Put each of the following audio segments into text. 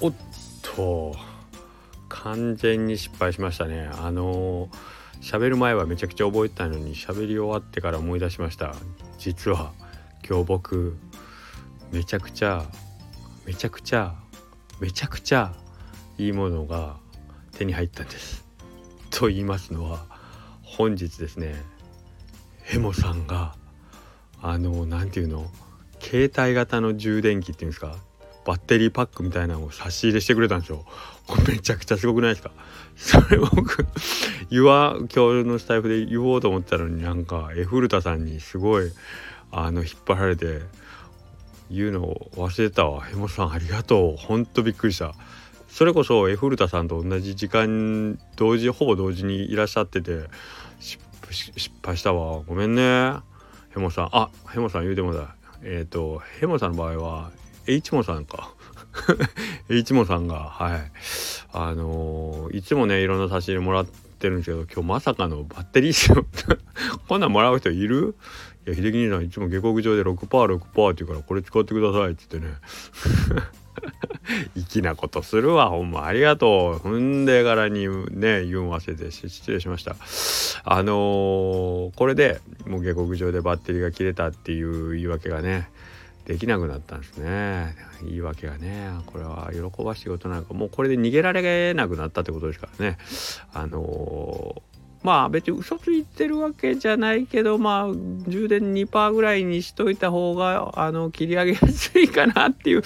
おっと。完全に失敗しましたね。あの喋る前はめちゃくちゃ覚えてたのに喋り終わってから思い出しました。実は今日僕めちゃくちゃめちゃくちゃめちゃくちゃいいものが手に入ったんです。と言いますのは本日ですねヘモさんがあの何て言うの携帯型の充電器っていうんですかバッテリーパックみたいなのを差し入れしてくれたんですよ。めちゃくちゃすごくないですか？それ僕言わ今日のスタイフで言おうと思ったのになんかエフルタさんにすごいあの引っ張られて言うのを忘れたわ。ヘモさんありがとう。ほんとびっくりした。それこそエフルタさんと同じ時間同時ほぼ同時にいらっしゃってて失敗したわ。ごめんね。ヘモさん。あヘモさん言うてもだ。えっ、ー、とヘモさんの場合は H モさんか。H モさんがはい。あのー、いつもねいろんな差し入れもらってるんですけど今日まさかのバッテリーですよこんなんもらう人いる？いや秀樹兄さんいつも下克上で 6%6% って言うからこれ使ってくださいっつってね。粋なことするわ。ほんまありがとう。踏んでからにね言うん忘れて失礼しました。あのー、これでもう下克上でバッテリーが切れたっていう言い訳がねできなくなったんですね。言い訳がね。これは喜ばしいことなんかもうこれで逃げられなくなったってことですからね。あのーまあ別に嘘ついてるわけじゃないけどまあ充電2%ぐらいにしといた方があの切り上げやすいかなっていう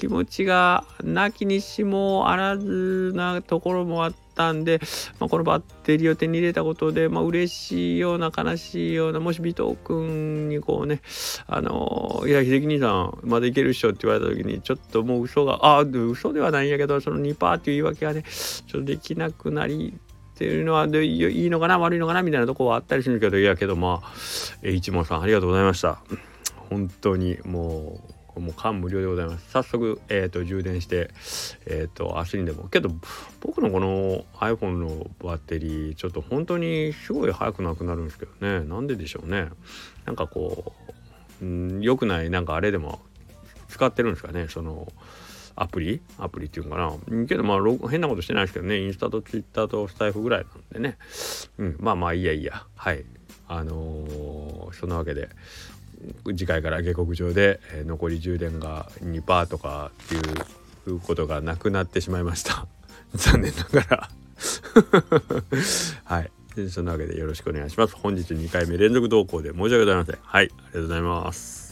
気持ちがなきにしもあらずなところもあったんで、まあ、このバッテリーを手に入れたことで、まあ嬉しいような悲しいようなもし尾藤君にこうねあのいや秀樹兄さんまだいけるっしょって言われた時にちょっともう嘘がああ嘘ではないんやけどその2%っていう言い訳がねちょっとできなくなりっていうのはでいいのかな悪いのかなみたいなとこはあったりするけどいやけどまあ一門さんありがとうございました。本当にもうもう感無量でございます。早速、えーと、充電してえっ、ー、と明日にでも。けど僕のこの iPhone のバッテリーちょっと本当にすごい早くなくなるんですけどね。なんででしょうね。なんかこう、うん、良くないなんかあれでも使ってるんですかね。そのアプリ？アプリっていうのかな。けどまあ変なことしてないですけどね。インスタとツイッターとスタイフぐらいなんでね、うん、まあまあいいやいいや。はい。あのー、そんなわけで。次回から下克上で、えー、残り充電が2%とかっていうことがなくなってしまいました。残念ながら。はい。そんなわけでよろしくお願いします。本日2回目連続投稿で申し訳ございません。はい。ありがとうございます。